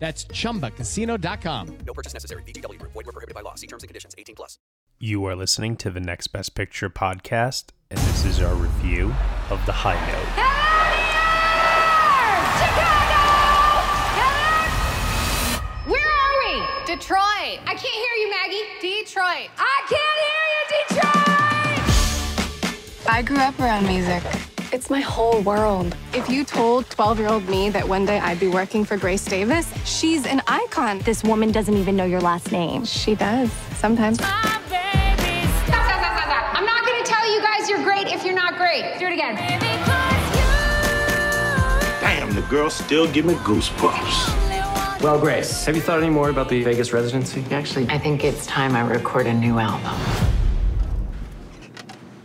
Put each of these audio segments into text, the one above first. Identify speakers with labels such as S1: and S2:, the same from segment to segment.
S1: That's chumbacasino.com.
S2: No purchase necessary. VGW Group. Void were prohibited by law. See terms and conditions. 18 plus.
S3: You are listening to the Next Best Picture podcast, and this is our review of The High Note.
S4: Where are we? Detroit. I can't hear you, Maggie. Detroit. I can't hear you, Detroit.
S5: I grew up around music. It's my whole world. If you told 12 year old me that one day I'd be working for Grace Davis, she's an icon.
S6: This woman doesn't even know your last name.
S5: She does, sometimes.
S4: Stop, stop, stop, stop, stop. I'm not going to tell you guys you're great if you're not great. Do it again.
S7: Damn, the girl still give me goosebumps.
S8: Well, Grace, have you thought any more about the Vegas residency?
S9: Actually, I think it's time I record a new album.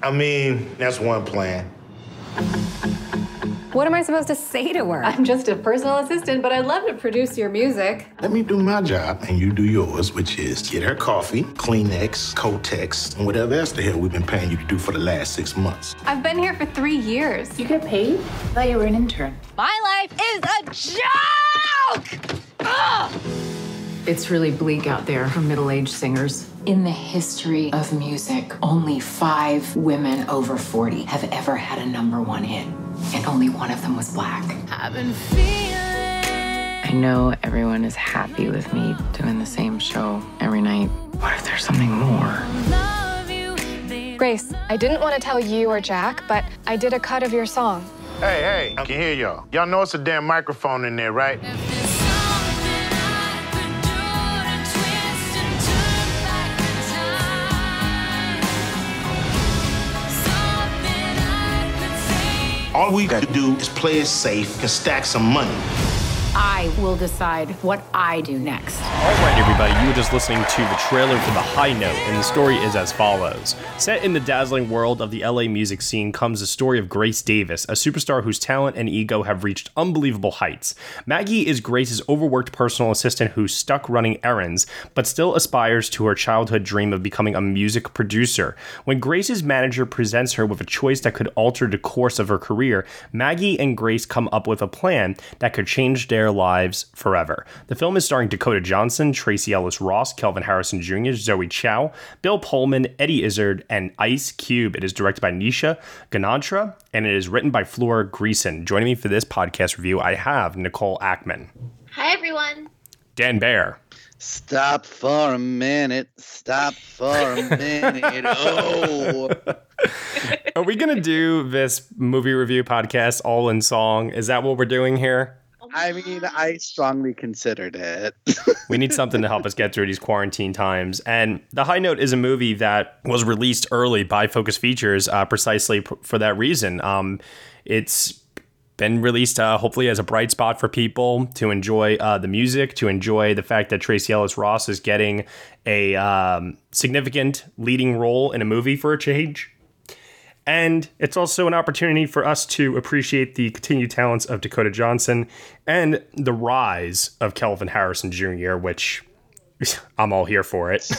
S7: I mean, that's one plan.
S5: What am I supposed to say to her? I'm just a personal assistant, but I'd love to produce your music.
S7: Let me do my job and you do yours, which is get her coffee, Kleenex, Kotex, and whatever else the hell we've been paying you to do for the last six months.
S5: I've been here for three years.
S9: You get paid? I thought you were an intern.
S4: My life is a joke. Ugh.
S9: It's really bleak out there for middle aged singers. In the history of music, only five women over 40 have ever had a number one hit, and only one of them was black.
S4: I've been feeling.
S9: I know everyone is happy with me doing the same show every night. What if there's something more?
S4: Love you, baby.
S5: Grace, I didn't want to tell you or Jack, but I did a cut of your song.
S7: Hey, hey, I can hear y'all. Y'all know it's a damn microphone in there, right? All we got to do is play it safe and stack some money.
S9: I will decide what I do next.
S3: All right, everybody, you were just listening to the trailer for The High Note, and the story is as follows. Set in the dazzling world of the LA music scene comes the story of Grace Davis, a superstar whose talent and ego have reached unbelievable heights. Maggie is Grace's overworked personal assistant who's stuck running errands, but still aspires to her childhood dream of becoming a music producer. When Grace's manager presents her with a choice that could alter the course of her career, Maggie and Grace come up with a plan that could change their lives forever. The film is starring Dakota Johnson, Tracee Ellis Ross, Kelvin Harrison Jr., Zoe Chao, Bill Pullman, Eddie Izzard, and Ice Cube. It is directed by Nisha Ganatra and it is written by Flora Greeson. Joining me for this podcast review, I have Nicole Ackman,
S10: Hi, everyone.
S3: Dan Baer,
S11: Stop for a minute. Stop for a minute. Oh.
S3: Are we going to do this movie review podcast all in song? Is that what we're doing here?
S11: I mean, I strongly considered it.
S3: We need something to help us get through these quarantine times. And The High Note is a movie that was released early by Focus Features uh, precisely p- for that reason. Um, it's been released uh, hopefully as a bright spot for people to enjoy uh, the music, to enjoy the fact that Tracee Ellis Ross is getting a um, significant leading role in a movie for a change. And it's also an opportunity for us to appreciate the continued talents of Dakota Johnson and the rise of Kelvin Harrison Jr., which I'm all here for it.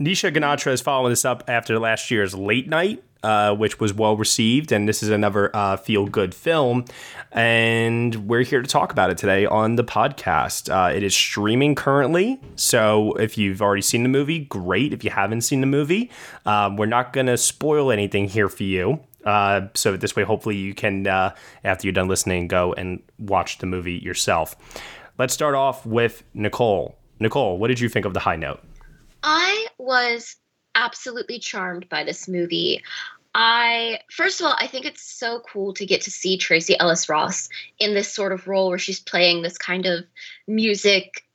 S3: Nisha Ganatra is following this up after last year's Late Night, uh, which was well received, and this is another uh, feel good film. And we're here to talk about it today on the podcast. Uh, it is streaming currently, so if you've already seen the movie, great. If you haven't seen the movie, um, we're not going to spoil anything here for you. Uh, so this way, hopefully, you can, uh, after you're done listening, go and watch the movie yourself. Let's start off with Nicole. Nicole, what did you think of the high note?
S10: I was absolutely charmed by this movie. I first of all, I think it's so cool to get to see Tracee Ellis Ross in this sort of role where she's playing this kind of music,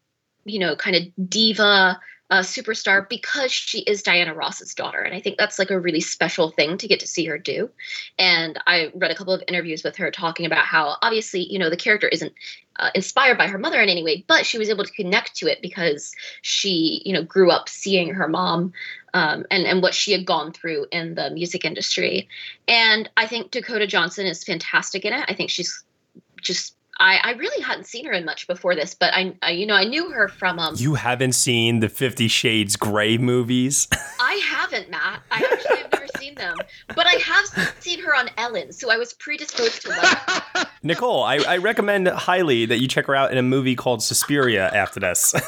S10: you know, kind of diva uh, superstar because she is Diana Ross's daughter. And I think that's like a really special thing to get to see her do. And I read a couple of interviews with her talking about how obviously, you know, the character isn't uh, inspired by her mother in any way, but she was able to connect to it because she, you know, grew up seeing her mom um, and and what she had gone through in the music industry. And I think Dakota Johnson is fantastic in it. I think she's just. I, I really hadn't seen her in much before this, but I, I you know I knew her from um.
S3: You haven't seen the Fifty Shades Grey movies?
S10: I haven't, Matt. I actually have never seen them, but I have seen her on Ellen, so I was predisposed to like.
S3: Nicole, I, I recommend highly that you check her out in a movie called Suspiria after this.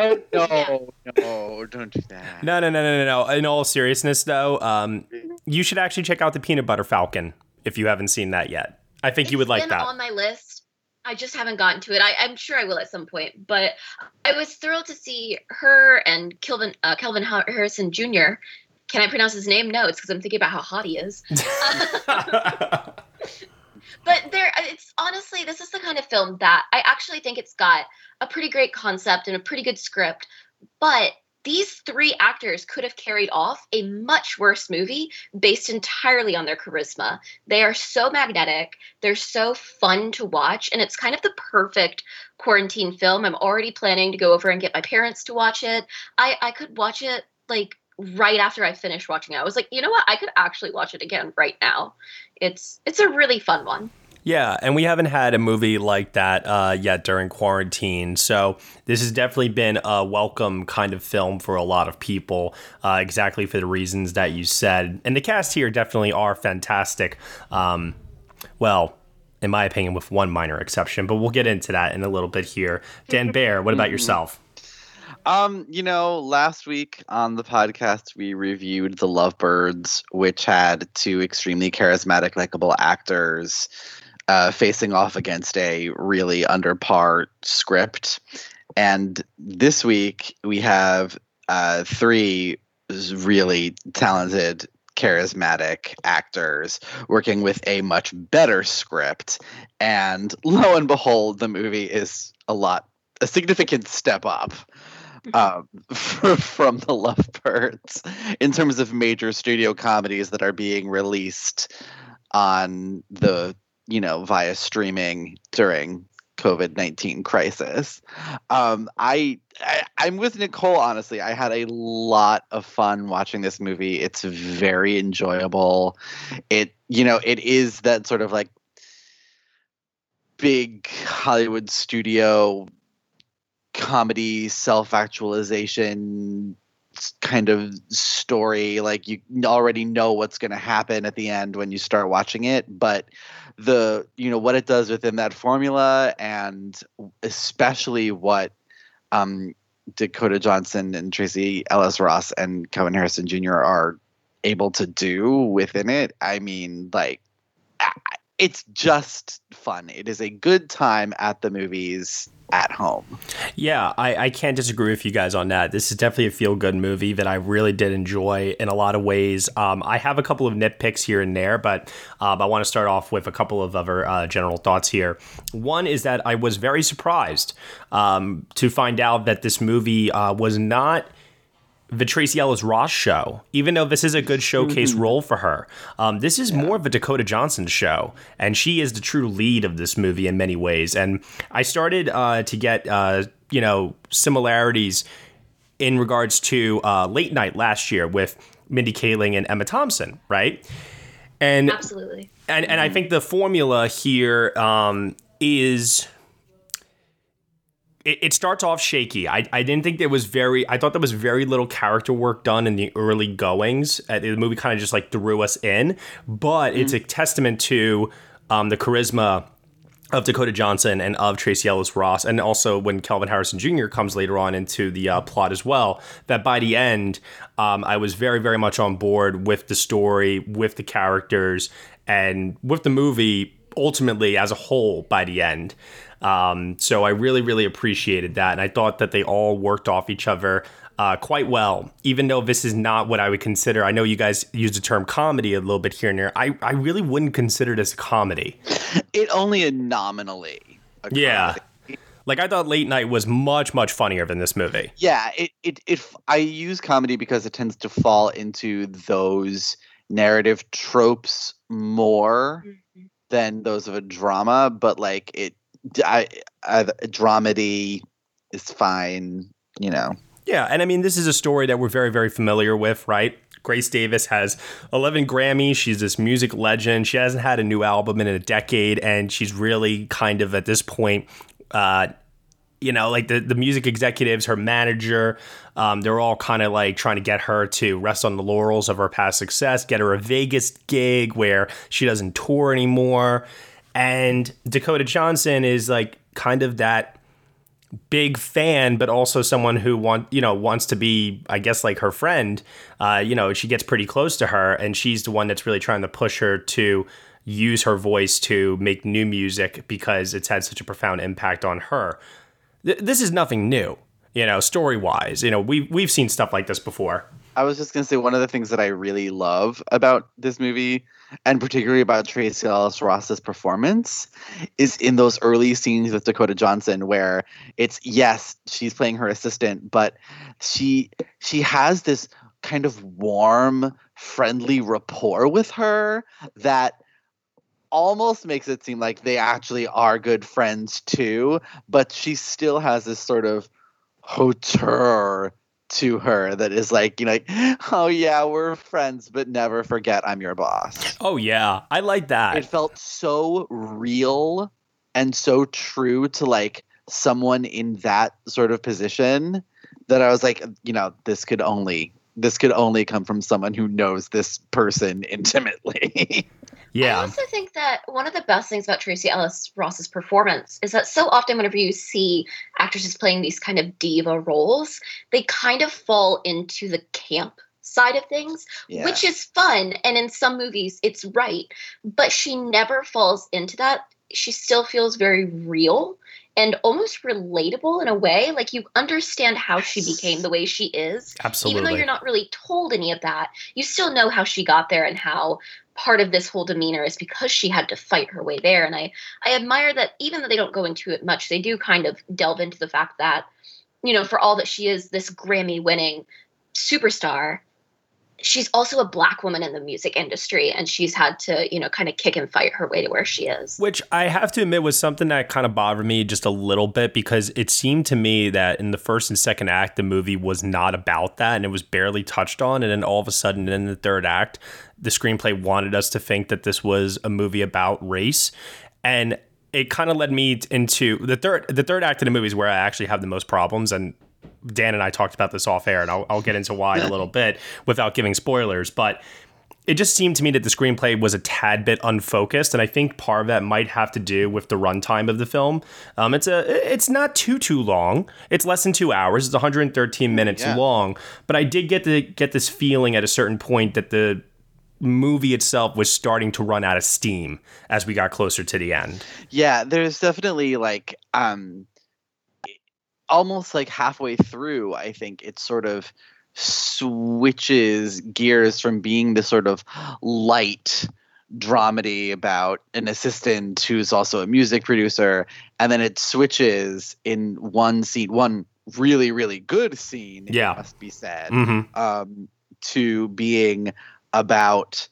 S11: Oh no, no, don't do that.
S3: No, no, no, no, no, no. In all seriousness, though, um, you should actually check out the Peanut Butter Falcon if you haven't seen that yet. I think you would like that.
S10: on my list. I just haven't gotten to it. I, I'm sure I will at some point, but I was thrilled to see her and Kelvin uh, Kelvin Harrison Jr. Can I pronounce his name? No, it's because I'm thinking about how hot he is. but there, it's honestly, this is the kind of film that I actually think it's got a pretty great concept and a pretty good script, but these three actors could have carried off a much worse movie based entirely on their charisma. They are so magnetic, they're so fun to watch, and it's kind of the perfect quarantine film. I'm already planning to go over and get my parents to watch it. I, I could watch it like right after I finished watching it. I was like, you know what? I could actually watch it again right now. It's it's a really fun one.
S3: Yeah, and we haven't had a movie like that uh, yet during quarantine. So this has definitely been a welcome kind of film for a lot of people, uh, exactly for the reasons that you said. And the cast here definitely are fantastic. Um, well, in my opinion, with one minor exception, but we'll get into that in a little bit here. Dan Bear, what about yourself?
S11: Um, you know, last week on the podcast we reviewed The Lovebirds, which had two extremely charismatic, likable actors uh, facing off against a really under par script. And this week we have uh, three really talented, charismatic actors working with a much better script. And lo and behold, the movie is a lot, a significant step up um, from the Lovebirds in terms of major studio comedies that are being released on the you know via streaming during COVID nineteen crisis. Um, I, I I'm with Nicole. Honestly, I had a lot of fun watching this movie. It's very enjoyable. It you know it is that sort of like big Hollywood studio comedy self actualization kind of story like you already know what's going to happen at the end when you start watching it but the you know what it does within that formula and especially what um Dakota Johnson and Tracee Ellis Ross and Kevin Harrison Jr. are able to do within it I mean like it's just fun it is a good time at the movies at home.
S3: Yeah, I, I can't disagree with you guys on that. This is definitely a feel good movie that I really did enjoy in a lot of ways. Um, I have a couple of nitpicks here and there, but um, I want to start off with a couple of other uh, general thoughts here. One is that I was very surprised um, to find out that this movie uh, was not the Tracee Ellis Ross show, even though this is a good showcase
S11: Mm-hmm.
S3: role for her. Um, this is more of a Dakota Johnson show, and she is the true lead of this movie in many ways. And I started uh, to get, uh, you know, similarities in regards to uh, Late Night last year with Mindy Kaling and Emma Thompson, right? And
S10: Absolutely.
S3: and and I think the formula here um, is it, it starts off shaky. I, I didn't think there was very. I thought there was very little character work done in the early goings. Uh, the movie kind of just like threw us in, but it's a testament to um, the charisma of Dakota Johnson and of Tracee Ellis Ross, and also when Kelvin Harrison Jr. comes later on into the uh, plot as well. That by the end, um, I was very, very much on board with the story, with the characters, and with the movie ultimately as a whole by the end. Um, so I really, really appreciated that, and I thought that they all worked off each other. Uh, quite well, even though this is not what I would consider. I know you guys use the term comedy a little bit here and there. I, I really wouldn't consider this a comedy.
S11: It only a nominally. A
S3: Yeah.
S11: comedy.
S3: Like I thought Late Night was much much funnier than this movie.
S11: Yeah, it it it. I use comedy because it tends to fall into those narrative tropes more
S10: Mm-hmm.
S11: than those of a drama. But like it, I, I dramedy is fine. You know.
S3: Yeah, and I mean, this is a story that we're very, very familiar with, right? Grace Davis has 11 Grammys. She's this music legend. She hasn't had a new album in a decade, and she's really kind of at this point, uh, you know, like the, the music executives, her manager, um, they're all kind of like trying to get her to rest on the laurels of her past success, get her a Vegas gig where she doesn't tour anymore. And Dakota Johnson is like kind of that big fan, but also someone who want you know wants to be, I guess, like her friend. Uh, you know, she gets pretty close to her, and she's the one that's really trying to push her to use her voice to make new music because it's had such a profound impact on her. Th- this is nothing new, you know, story wise. You know, we we've seen stuff like this before.
S11: I was just gonna say one of the things that I really love about this movie, and particularly about Tracee Ellis Ross's performance, is in those early scenes with Dakota Johnson, where it's yes, she's playing her assistant, but she she has this kind of warm, friendly rapport with her that almost makes it seem like they actually are good friends too, but she still has this sort of hauteur to her that is like, you know, like, oh yeah, we're friends, but never forget I'm your boss.
S3: Oh yeah, I like that.
S11: It felt so real and so true to like someone in that sort of position that I was like, you know, this could only this could only come from someone who knows this person intimately.
S3: Yeah.
S10: I also think that one of the best things about Tracee Ellis Ross's performance is that so often, whenever you see actresses playing these kind of diva roles, they kind of fall into the camp side of things,
S11: Yeah.
S10: which is fun. And in some movies, it's right. But she never falls into that. She still feels very real and almost relatable in a way. Like you understand how she became the way she is.
S3: Absolutely.
S10: Even though you're not really told any of that, you still know how she got there and how part of this whole demeanor is because she had to fight her way there. And I, I admire that even though they don't go into it much, they do kind of delve into the fact that, you know, for all that she is this Grammy winning superstar, she's also a black woman in the music industry and she's had to, you know, kind of kick and fight her way to where she is.
S3: Which I have to admit was something that kind of bothered me just a little bit because it seemed to me that in the first and second act, the movie was not about that and it was barely touched on. And then all of a sudden, in the third act, the screenplay wanted us to think that this was a movie about race. And it kind of led me into the third the third act of the movie is where I actually have the most problems and Dan and I talked about this off air and I'll, I'll get into why in a little bit without giving spoilers but it just seemed to me that the screenplay was a tad bit unfocused, and I think part of that might have to do with the runtime of the film. Um, it's a it's not too too long. It's less than two hours. It's 113 minutes
S11: Yeah.
S3: long. But I did get to get this feeling at a certain point that the movie itself was starting to run out of steam as we got closer to the end.
S11: Yeah, there's definitely like um almost like halfway through, I think it sort of switches gears from being this sort of light dramedy about an assistant who's also a music producer and then it switches in one scene one really really good scene it
S3: Yeah.
S11: must be said
S3: Mhm.
S11: um, to being about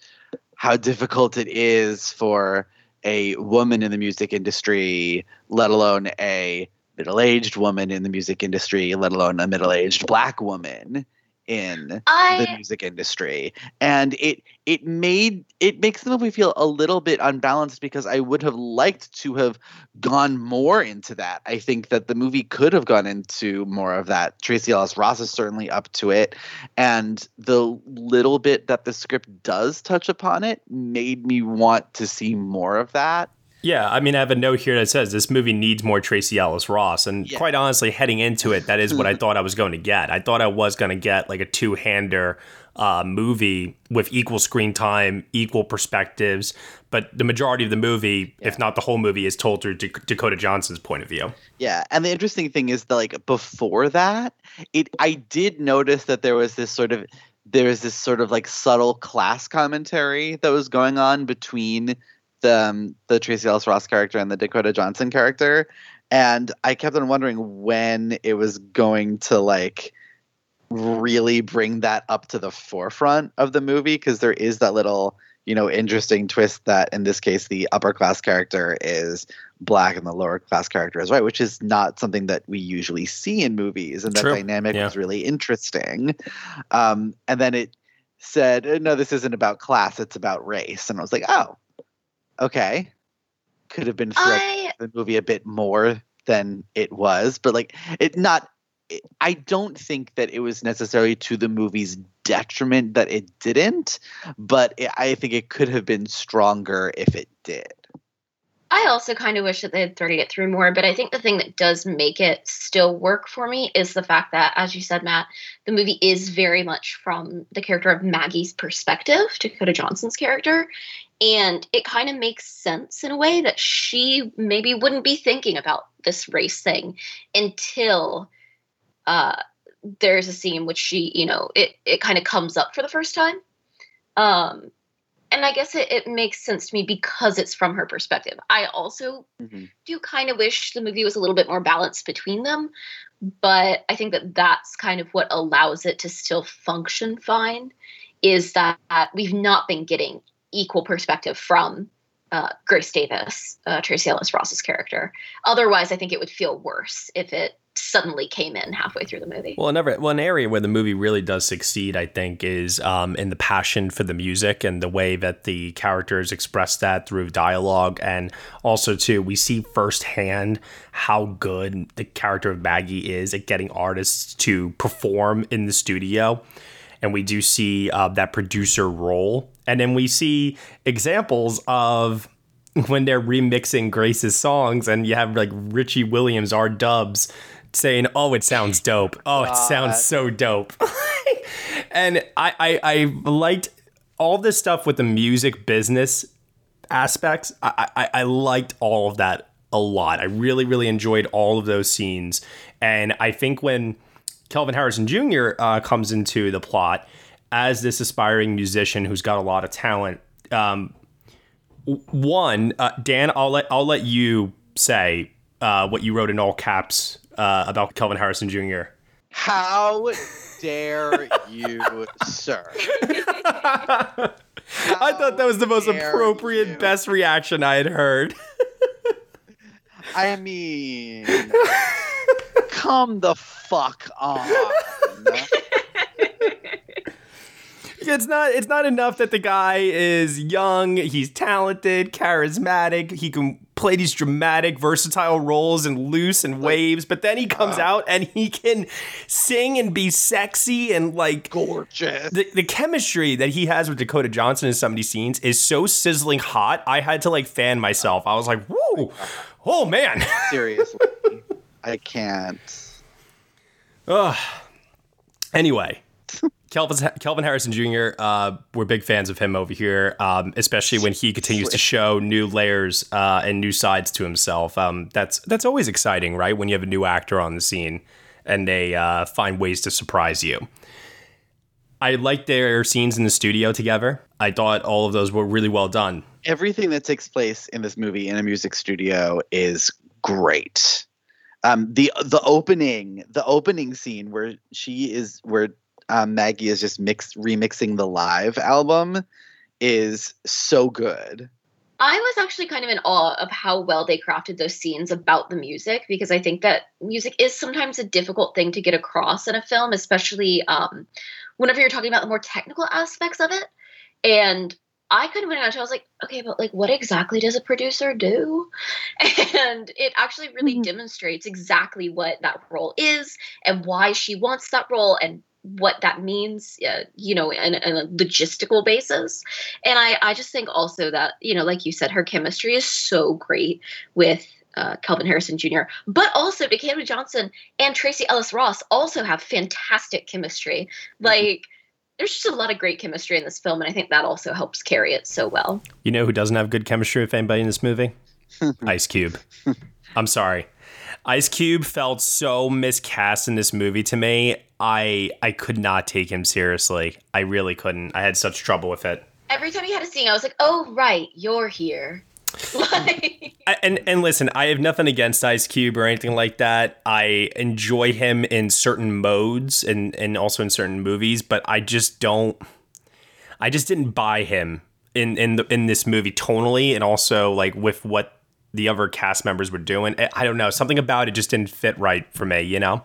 S11: how difficult it is for a woman in the music industry, let alone a middle aged woman in the music industry, let alone a middle aged black woman in the music industry. And it it made it makes the movie feel a little bit unbalanced because I would have liked to have gone more into that. I think that the movie could have gone into more of that. Tracee Ellis Ross is certainly up to it. And the little bit that the script does touch upon it made me want to see more of that.
S3: Yeah, I mean, I have a note here that says this movie needs more Tracee Ellis Ross. And
S11: Yeah.
S3: quite honestly, heading into it, that is what I thought I was going to get. I thought I was going to get like a two hander uh, movie with equal screen time, equal perspectives. But the majority of the movie, if not the whole movie, is told through Dak- Dakota Johnson's point of view.
S11: Yeah, and the interesting thing is that like before that, it I did notice that there was this sort of there was this sort of like subtle class commentary that was going on between the um, the Tracee Ellis Ross character and the Dakota Johnson character, and I kept on wondering when it was going to like really bring that up to the forefront of the movie because there is that little you know interesting twist that in this case the upper class character is black and the lower class character is white which is not something that we usually see in movies and that
S3: True.
S11: dynamic
S3: Yeah.
S11: was really interesting um, and then it said "Uh, no this isn't about class it's about race and i was like oh okay could have been
S10: I
S11: the movie a bit more than it was, but like it not. It, I don't think that it was necessarily to the movie's detriment that it didn't, but it, I think it could have been stronger if it did.
S10: I also kind of wish that they had threaded it through more, but I think the thing that does make it still work for me is the fact that, as you said, Matt, the movie is very much from the character of Maggie's perspective, Dakota Johnson's character. And it kind of makes sense in a way that she maybe wouldn't be thinking about this race thing until uh, there's a scene which she, you know, it, it kind of comes up for the first time. Um, and I guess it, it makes sense to me because it's from her perspective. I also do kind of wish the movie was a little bit more balanced between them, but I think that that's kind of what allows it to still function fine. Is that we've not been getting equal perspective from uh, Grace Davis, uh, Tracee Ellis Ross's character. Otherwise, I think it would feel worse if it suddenly came in halfway through the movie.
S3: Well, another well, an area where the movie really does succeed, I think, is um, in the passion for the music and the way that the characters express that through dialogue, and also too, we see firsthand how good the character of Maggie is at getting artists to perform in the studio, and we do see uh, that producer role, and then we see examples of when they're remixing Grace's songs, and you have like Richie Williams, R Dubs, saying, "Oh, it sounds dope. Oh, it sounds so dope." and I, I, I liked all this stuff with the music business aspects. I, I, I liked all of that a lot. I really, really enjoyed all of those scenes, and I think when Kelvin Harrison Jr. Uh, comes into the plot as this aspiring musician who's got a lot of talent. Um, one, uh, Dan, I'll let I'll let you say uh, what you wrote in all caps uh, about Kelvin Harrison Jr.
S11: How dare you, sir?
S3: I thought that was the most
S11: dare
S3: appropriate, best reaction I had heard.
S11: I mean, come the fuck on.
S3: it's not it's not enough that the guy is young, he's talented, charismatic, he can play these dramatic, versatile roles and Luce and Waves, but then he comes out and he can sing and be sexy and like
S11: gorgeous.
S3: The, the chemistry that he has with Dakota Johnson in some of these scenes is so sizzling hot. I had to like fan myself. I was like, whoa, oh man.
S11: Seriously. I can't.
S3: Ugh. Anyway, Kelvin, Kelvin Harrison Jr., uh, we're big fans of him over here, um, especially when he continues to show new layers uh, and new sides to himself. Um, that's that's always exciting, right? When you have a new actor on the scene and they uh, find ways to surprise you. I liked their scenes in the studio together. I thought all of those were really well done.
S11: Everything that takes place in this movie in a music studio is great. Um, the the opening the opening scene where she is where um, Maggie is just mix remixing the live album is so good.
S10: I was actually kind of in awe of how well they crafted those scenes about the music because I think that music is sometimes a difficult thing to get across in a film, especially um, whenever you're talking about the more technical aspects of it. And I kind of went out and I was like, okay, but like, what exactly does a producer do? And it actually really demonstrates exactly what that role is and why she wants that role and what that means, uh, you know, in, in a logistical basis. And I, I just think also that, you know, like you said, her chemistry is so great with uh, Kelvin Harrison Jr., but also Dakota Johnson and Tracee Ellis Ross also have fantastic chemistry. Like, there's just a lot of great chemistry in this film, and I think that also helps carry it so well.
S3: You know who doesn't have good chemistry with anybody in this movie? Ice Cube. I'm sorry. Ice Cube felt so miscast in this movie to me. I I could not take him seriously. I really couldn't. I had such trouble with it.
S10: Every time he had a scene, I was like, oh, right, you're here.
S3: I- and and listen, I have nothing against Ice Cube or anything like that. I enjoy him in certain modes and and also in certain movies, but I just don't. I just didn't buy him in in the, in this movie tonally, and also like with what the other cast members were doing. I- I don't know, something about it just didn't fit right for me. You know.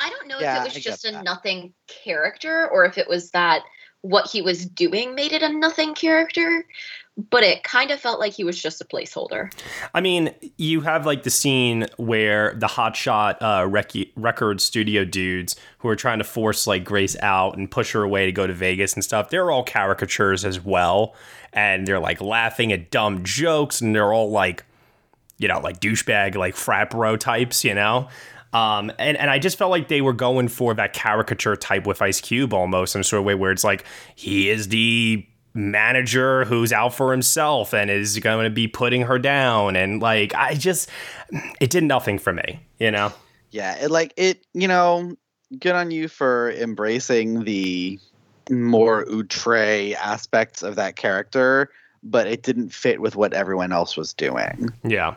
S10: I don't know
S11: Yeah,
S10: if it was
S11: get
S10: just a
S11: that.
S10: nothing character or if it was that what he was doing made it a nothing character, but it kind of felt like he was just a placeholder.
S3: I mean, you have like the scene where the hotshot uh, rec- record studio dudes who are trying to force like Grace out and push her away to go to Vegas and stuff. They're all caricatures as well, and they're like laughing at dumb jokes, and they're all like, you know, like douchebag, like frat bro types, you know. Um, and, and I just felt like they were going for that caricature type with Ice Cube almost in a sort of way where it's like he is the manager who's out for himself and is going to be putting her down and like I just it did nothing for me, you know.
S11: Yeah, it like it, you know, good on you for embracing the more outre aspects of that character, but it didn't fit with what everyone else was doing.
S3: Yeah.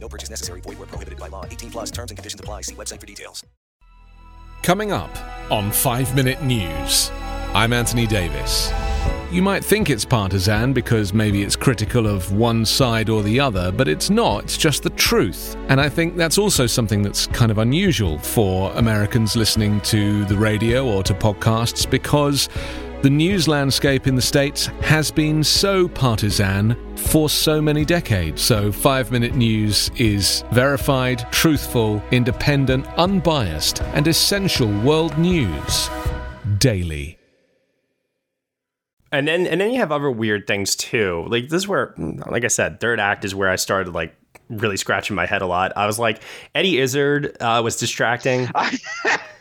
S12: No purchase necessary. Void where prohibited by law. 18 plus terms and conditions apply. See website for details.
S13: Coming up on 5 Minute News, I'm Anthony Davis. You might think it's partisan because maybe it's critical of one side or the other, but it's not. It's just the truth. And I think that's also something that's kind of unusual for Americans listening to the radio or to podcasts because the news landscape in the States has been so partisan for so many decades. So, five minute news is verified, truthful, independent, unbiased, and essential world news daily.
S3: And then and then you have other weird things too. Like this is where like I said, third act is where I started like really scratching my head a lot. I was like Eddie Izzard uh, was distracting.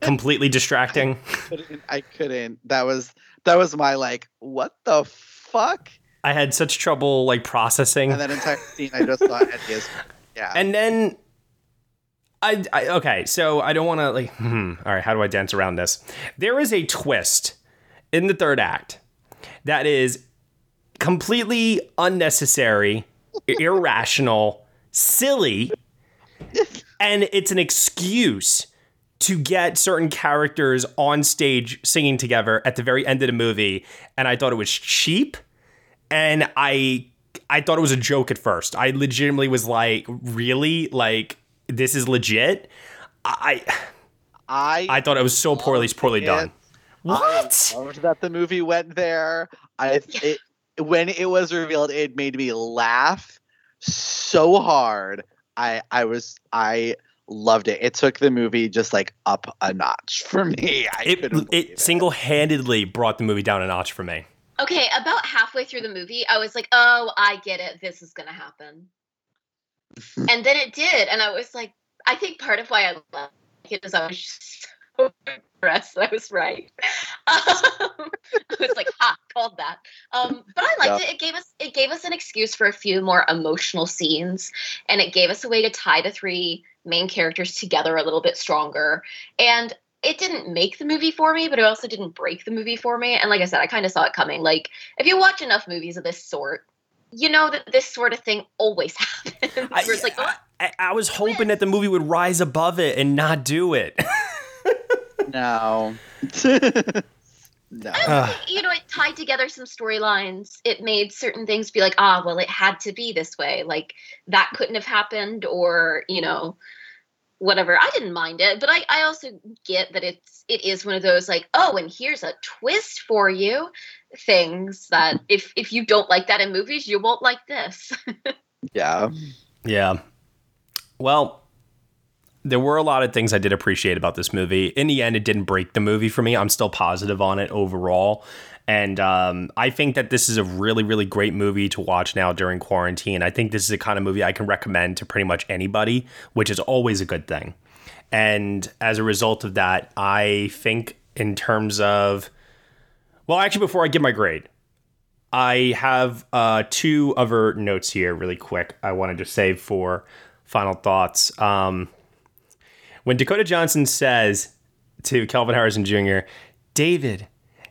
S3: completely distracting.
S11: couldn't, I couldn't. That was that was my like, what the fuck?
S3: I had such trouble like processing.
S11: And that entire scene, I just thought Eddie yeah.
S3: And then I, I okay, so I don't want to like. Hmm, all right, how do I dance around this? There is a twist in the third act that is completely unnecessary, irrational, silly, and it's an excuse to get certain characters on stage singing together at the very end of the movie and i thought it was cheap and i i thought it was a joke at first i legitimately was like really like this is legit i
S11: i
S3: i thought it was so poorly poorly
S11: it.
S3: done
S11: What? I loved that the movie went there. I it, when it was revealed, it made me laugh so hard. I I was I loved it. It took the movie just like up a notch for me. I
S3: it, it single-handedly brought the movie down a notch for me
S10: Okay, about halfway through the movie, I was like, "Oh, I get it. This is gonna happen," and then it did, and I was like, I think part of why I love it is I was just so impressed. I was right. Um, I was like, "Ha, called that." Um, but I liked
S14: Yeah.
S10: it. It gave us it gave us an excuse for a few more emotional scenes, and it gave us a way to tie the three main characters together a little bit stronger. And it didn't make the movie for me, but it also didn't break the movie for me. And like I said, I kind of saw it coming. Like if you watch enough movies of this sort, you know that this sort of thing always happens. where it's like, oh,
S3: I, I was oh, hoping that the movie would rise above it and not do it
S11: no no
S3: Ugh.
S10: you know, it tied together some storylines. It made certain things be like, ah, well, it had to be this way. Like that couldn't have happened, or you know, whatever. I didn't mind it, but I, I also get that it's it is one of those like, oh, and here's a twist for you, things that if if you don't like that in movies, you won't like this.
S11: yeah
S3: Yeah. Well, there were a lot of things I did appreciate about this movie. In the end, it didn't break the movie for me. I'm still positive on it overall. And um, I think that this is a really, really great movie to watch now during quarantine. I think this is the kind of movie I can recommend to pretty much anybody, which is always a good thing. And as a result of that, I think in terms of, well, actually, before I give my grade, I have uh, two other notes here, really quick. I wanted to just save for final thoughts. Um, when Dakota Johnson says to Kelvin Harrison Jr., David,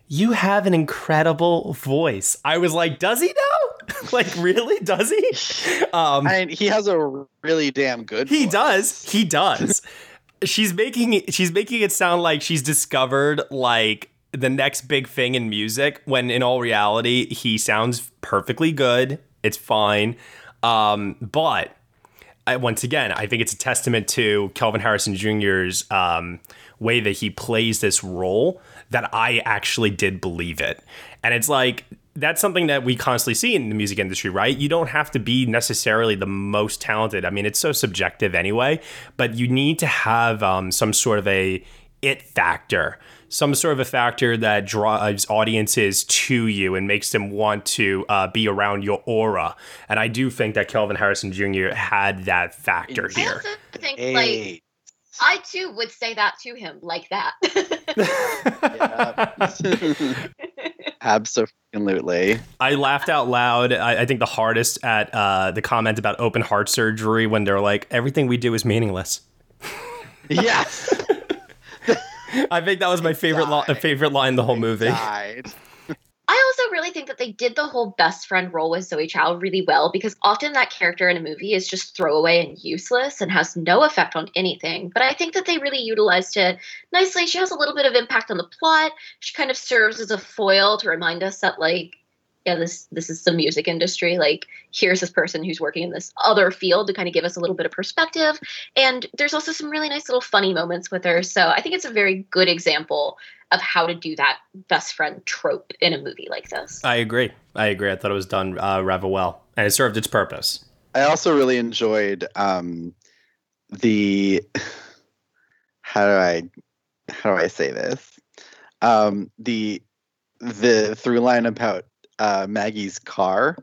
S3: you have an incredible voice. I was like, does he know? like, really? Does he? Um,
S11: I mean, he has a really damn good.
S3: He
S11: voice.
S3: does. He does. she's making she's making it sound like she's discovered like the next big thing in music when in all reality he sounds perfectly good. It's fine. Um, but I, once again, I think it's a testament to Kelvin Harrison Jr.'s um, way that he plays this role that I actually did believe it. And it's like that's something that we constantly see in the music industry, right? You don't have to be necessarily the most talented. I mean, it's so subjective anyway, but you need to have um, some sort of a it factor, some sort of a factor that drives audiences to you and makes them want to uh, be around your aura. And I do think that Kelvin Harrison Jr. had that factor
S10: I
S3: here.
S10: also think like I too would say that to him like that.
S11: Absolutely.
S3: I laughed out loud. I, I think the hardest at uh, the comment about open heart surgery when they're like, everything we do is meaningless.
S11: Yes.
S3: I think that was my favorite li- favorite line in the whole movie.
S11: Died.
S10: I also really think that they did the whole best friend role with Zoe Chao really well because often that character in a movie is just throwaway and useless and has no effect on anything. But I think that they really utilized it nicely. She has a little bit of impact on the plot. She kind of serves as a foil to remind us that like yeah, this this is the music industry. Like here's this person who's working in this other field to kind of give us a little bit of perspective. And there's also some really nice little funny moments with her. So I think it's a very good example of how to do that best friend trope in a movie like this.
S3: I agree. I agree. I thought it was done uh, rather well, and it served its purpose.
S11: I also really enjoyed um, the how do I how do I say this? Um, the the through line about uh, Maggie's car.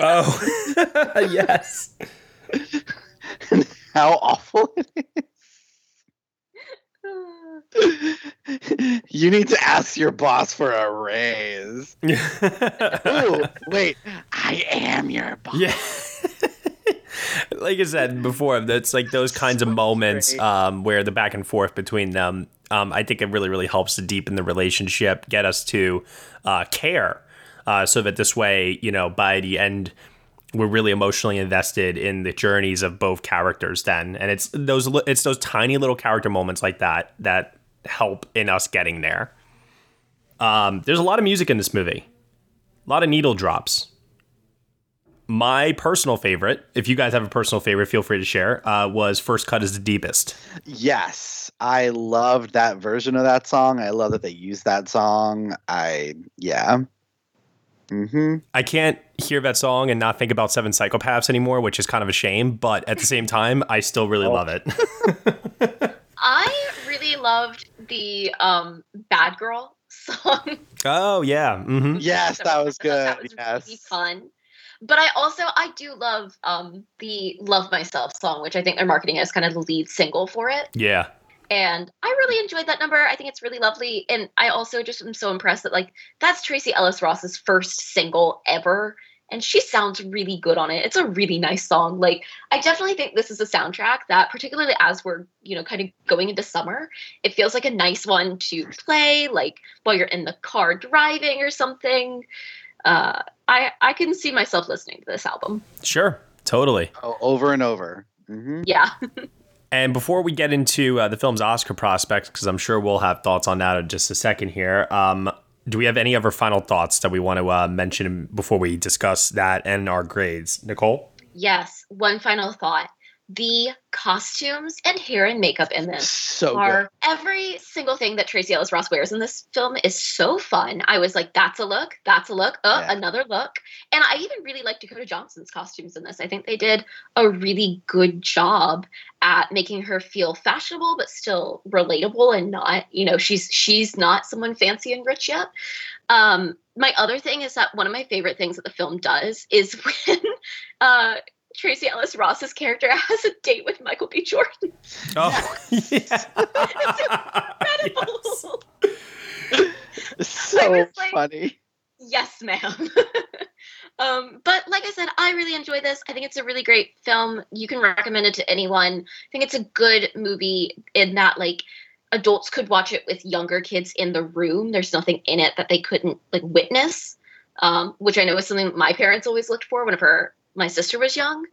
S3: Oh, yes.
S11: How awful it is. you need to ask your boss for a raise. Ooh, wait, I am your boss.
S3: Yeah. like I said before, that's like those kinds of moments um, where the back and forth between them. Um, I think it really, really helps to deepen the relationship, get us to uh, care, uh, so that this way, you know, by the end, we're really emotionally invested in the journeys of both characters. Then, and it's those, it's those tiny little character moments like that that help in us getting there. Um, there's a lot of music in this movie, a lot of needle drops my personal favorite, if you guys have a personal favorite, feel free to share, uh, was First Cut is the Deepest.
S11: Yes, I loved that version of that song. I love that they used that song. I yeah. Mm-hmm.
S3: I can't hear that song and not think about Seven Psychopaths anymore, which is kind of a shame, but at the same time, I still really love it.
S10: I really loved the um, Bad Girl song.
S3: oh, yeah. Mm-hmm.
S11: Yes, that was good.
S10: That was
S11: yes.
S10: really fun. But I also I do love um, the "Love Myself" song, which I think they're marketing as kind of the lead single for it.
S3: Yeah.
S10: And I really enjoyed that number. I think it's really lovely, and I also just am so impressed that like that's Tracee Ellis Ross's first single ever, and she sounds really good on it. It's a really nice song. Like I definitely think this is a soundtrack that, particularly as we're you know kind of going into summer, it feels like a nice one to play like while you're in the car driving or something. Uh, I I can see myself listening to this album.
S3: Sure. Totally.
S11: Oh, over and over. Mm-hmm.
S10: Yeah.
S3: And before we get into uh, the film's Oscar prospects, because I'm sure we'll have thoughts on that in just a second here, um, do we have any other final thoughts that we want to uh, mention before we discuss that and our grades? Nicole?
S10: Yes. One final thought. The costumes and hair and makeup in this
S11: So
S10: are
S11: good.
S10: every single thing that Tracee Ellis Ross wears in this film is so fun. I was like, that's a look, that's a look, oh,
S11: Yeah.
S10: another look. And I even really like Dakota Johnson's costumes in this. I think they did a really good job at making her feel fashionable but still relatable and not, you know, she's she's not someone fancy and rich yet. Um, my other thing is that one of my favorite things that the film does is when uh, Tracee Ellis Ross's character has a date with Michael B. Jordan.
S3: Oh, yes
S10: Incredible.
S11: so
S10: like-
S11: funny.
S10: yes, ma'am. um, but like I said, I really enjoy this. I think it's a really great film. You can recommend it to anyone. I think it's a good movie in that like adults could watch it with younger kids in the room. There's nothing in it that they couldn't like witness, um, which I know is something my parents always looked for whenever my sister was young.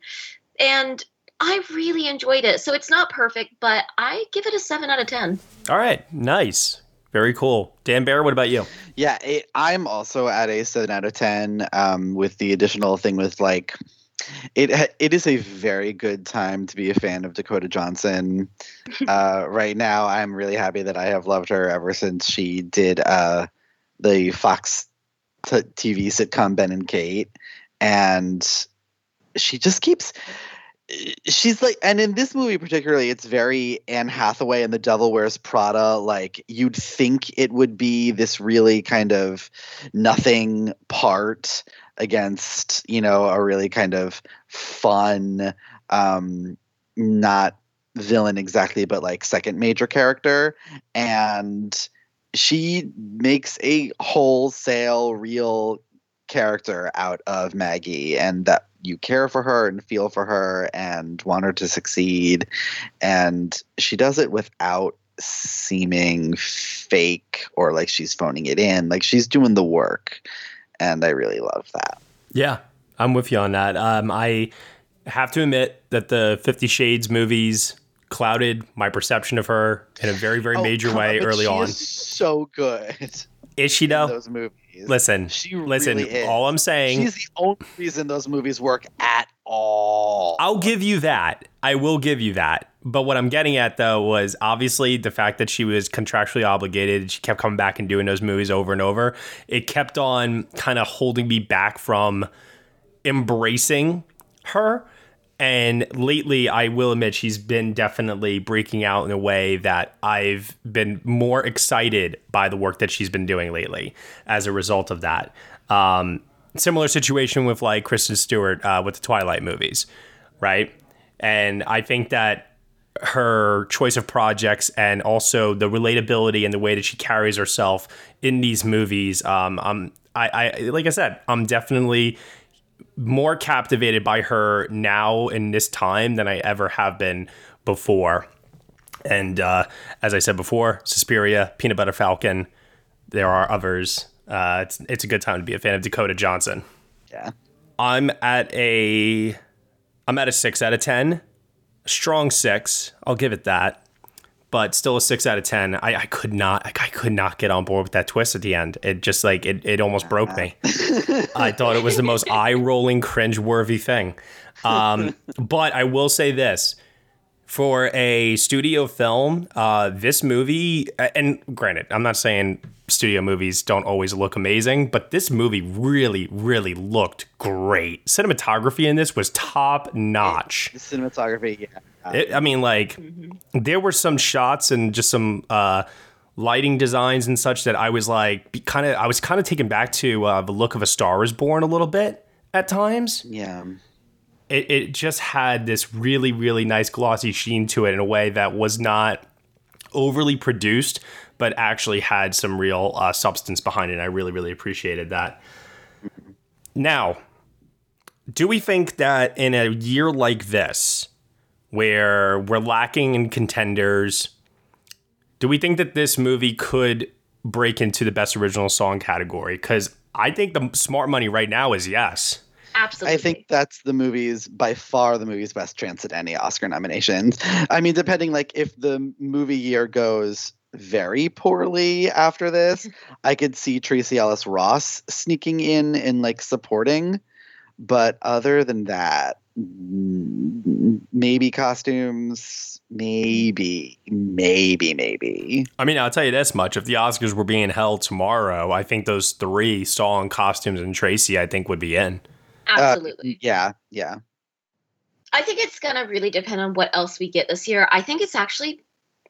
S10: And I really enjoyed it. So it's not perfect, but I give it a seven out of ten.
S3: All right, nice, very cool. Dan Bear, what about you?
S11: Yeah, it, I'm also at a seven out of ten. Um, with the additional thing with like, it it is a very good time to be a fan of Dakota Johnson. uh, right now, I'm really happy that I have loved her ever since she did uh, the Fox t- TV sitcom Ben and Kate, and she just keeps she's like and in this movie particularly it's very anne hathaway and the devil wears prada like you'd think it would be this really kind of nothing part against you know a really kind of fun um not villain exactly but like second major character. And she makes a wholesale real character out of Maggie and that you care for her and feel for her and want her to succeed and she does it without seeming fake or like she's phoning it in like she's doing the work and I really love that.
S3: Yeah, I'm with you on that. Um, I have to admit that the Fifty Shades movies clouded my perception of her in a very, very
S11: Oh,
S3: major way early on.
S11: so good.
S3: Is she though?
S11: those movies.
S3: Listen,
S11: She
S3: listen.
S11: really is.
S3: All I'm saying,
S11: She's the only reason those movies work at all.
S3: I'll give you that. I will give you that. But what I'm getting at though was obviously the fact that she was contractually obligated. She kept coming back and doing those movies over and over. It kept on kind of holding me back from embracing her. And lately, I will admit she's been definitely breaking out in a way that I've been more excited by the work that she's been doing lately as a result of that. Um, similar situation with like Kristen Stewart uh, with the Twilight movies, right? And I think that her choice of projects and also the relatability and the way that she carries herself in these movies, um, I'm, I, I, like I said, I'm definitely more captivated by her now in this time than I ever have been before. And uh, as I said before, Suspiria, Peanut Butter Falcon, there are others. Uh, it's it's a good time to be a fan of Dakota Johnson.
S11: Yeah.
S3: I'm at a I'm at a six out of ten. Strong six. I'll give it that. But still a six out of ten. I, I could not I could not get on board with that twist at the end. It just like it, it almost broke me. I thought it was the most eye rolling, cringe worthy thing. Um, but I will say this for a studio film, uh, this movie, and granted, I'm not saying studio movies don't always look amazing, but this movie really, really looked great. Cinematography in this was top notch.
S11: The cinematography, yeah.
S3: It, I mean, like, there were some shots and just some uh, lighting designs and such that I was like, kind of, I was kind of taken back to uh, the look of A Star Is Born a little bit at times.
S11: Yeah.
S3: It, it just had this really, really nice glossy sheen to it in a way that was not overly produced, but actually had some real uh, substance behind it. And I really, really appreciated that. Now, do we think that in a year like this, where we're lacking in contenders, do we think that this movie could break into the best original song category? Because I think the smart money right now is yes.
S10: Absolutely.
S11: I think that's the movie's by far the movie's best chance at any Oscar nominations. I mean, depending like if the movie year goes very poorly after this, I could see Tracee Ellis Ross sneaking in and like supporting. But other than that, maybe costumes, maybe, maybe, maybe.
S3: I mean, I'll tell you this much: if the Oscars were being held tomorrow, I think those three, Song, costumes, and Tracee, I think would be in.
S10: Absolutely.
S11: Uh, yeah, yeah.
S10: I think it's gonna really depend on what else we get this year. I think it's actually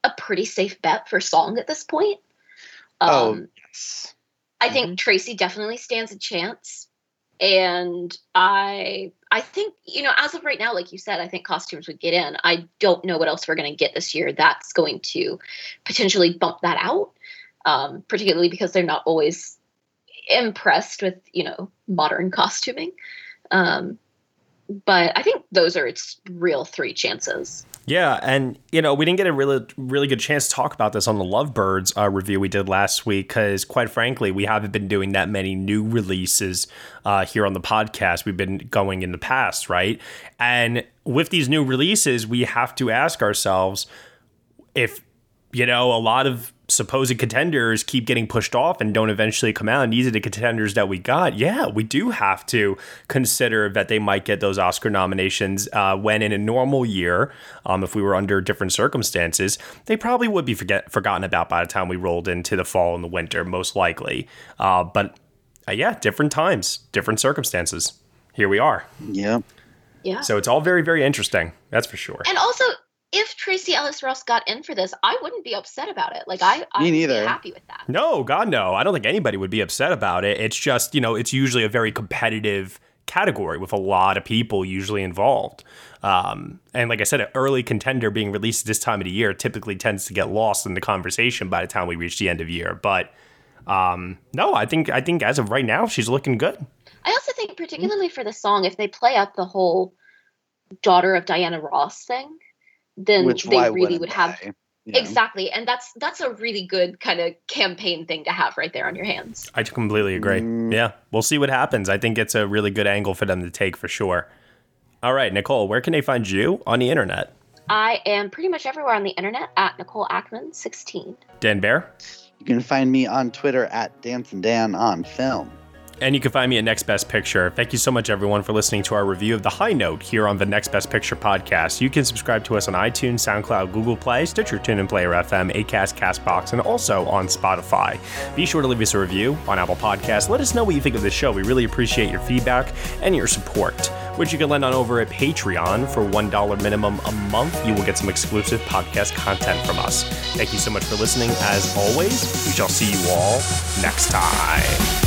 S10: a pretty safe bet for song at this point. Um,
S11: oh, yes.
S10: I think Tracee definitely stands a chance. And I I think, you know, as of right now, like you said, I think costumes would get in. I don't know what else we're gonna get this year that's going to potentially bump that out. Um, particularly because they're not always impressed with, you know, modern costuming. Um, but I think those are its real three chances.
S3: Yeah, and you know we didn't get a really really good chance to talk about this on the Lovebirds uh, review we did last week because quite frankly we haven't been doing that many new releases uh, here on the podcast. We've been going in the past, right? And with these new releases, we have to ask ourselves if you know a lot of supposed contenders keep getting pushed off and don't eventually come out. And these are the contenders that we got. Yeah, we do have to consider that they might get those Oscar nominations uh, when in a normal year, um, if we were under different circumstances, they probably would be forget- forgotten about by the time we rolled into the fall and the winter, most likely. Uh, but uh, yeah, different times, different circumstances. Here we are.
S11: Yeah.
S10: Yeah.
S3: So it's all very, very interesting. That's for sure.
S10: And also, if Tracee Ellis Ross got in for this, I wouldn't be upset about it. Like I, I'd
S3: Me neither.
S10: happy with that.
S3: No, God, no. I don't think anybody would be upset about it. It's just, you know, it's usually a very competitive category with a lot of people usually involved. Um, and like I said, an early contender being released this time of the year typically tends to get lost in the conversation by the time we reach the end of year. But um, no, I think I think as of right now, she's looking good.
S10: I also think, particularly for the song, if they play up the whole daughter of Diana Ross thing, then
S11: Which
S10: they really
S11: wouldn't
S10: have
S11: they? Yeah.
S10: exactly, and that's that's a really good kind of campaign thing to have right there on your hands.
S3: I completely agree. Mm. Yeah, we'll see what happens. I think it's a really good angle for them to take for sure. All right, Nicole, where can they find you on the internet?
S10: I am pretty much everywhere on the internet at Nicole Ackman sixteen.
S3: Dan Bear?
S11: You can find me on Twitter at Dancing Dan on film.
S3: And you can find me at Next Best Picture. Thank you so much, everyone, for listening to our review of The High Note here on the Next Best Picture podcast. You can subscribe to us on iTunes, SoundCloud, Google Play, Stitcher, TuneIn Player FM, Acast, Castbox, and also on Spotify. Be sure to leave us a review on Apple Podcasts. Let us know what you think of the show. We really appreciate your feedback and your support, which you can lend on over at Patreon for $1 minimum a month. You will get some exclusive podcast content from us. Thank you so much for listening. As always, we shall see you all next time.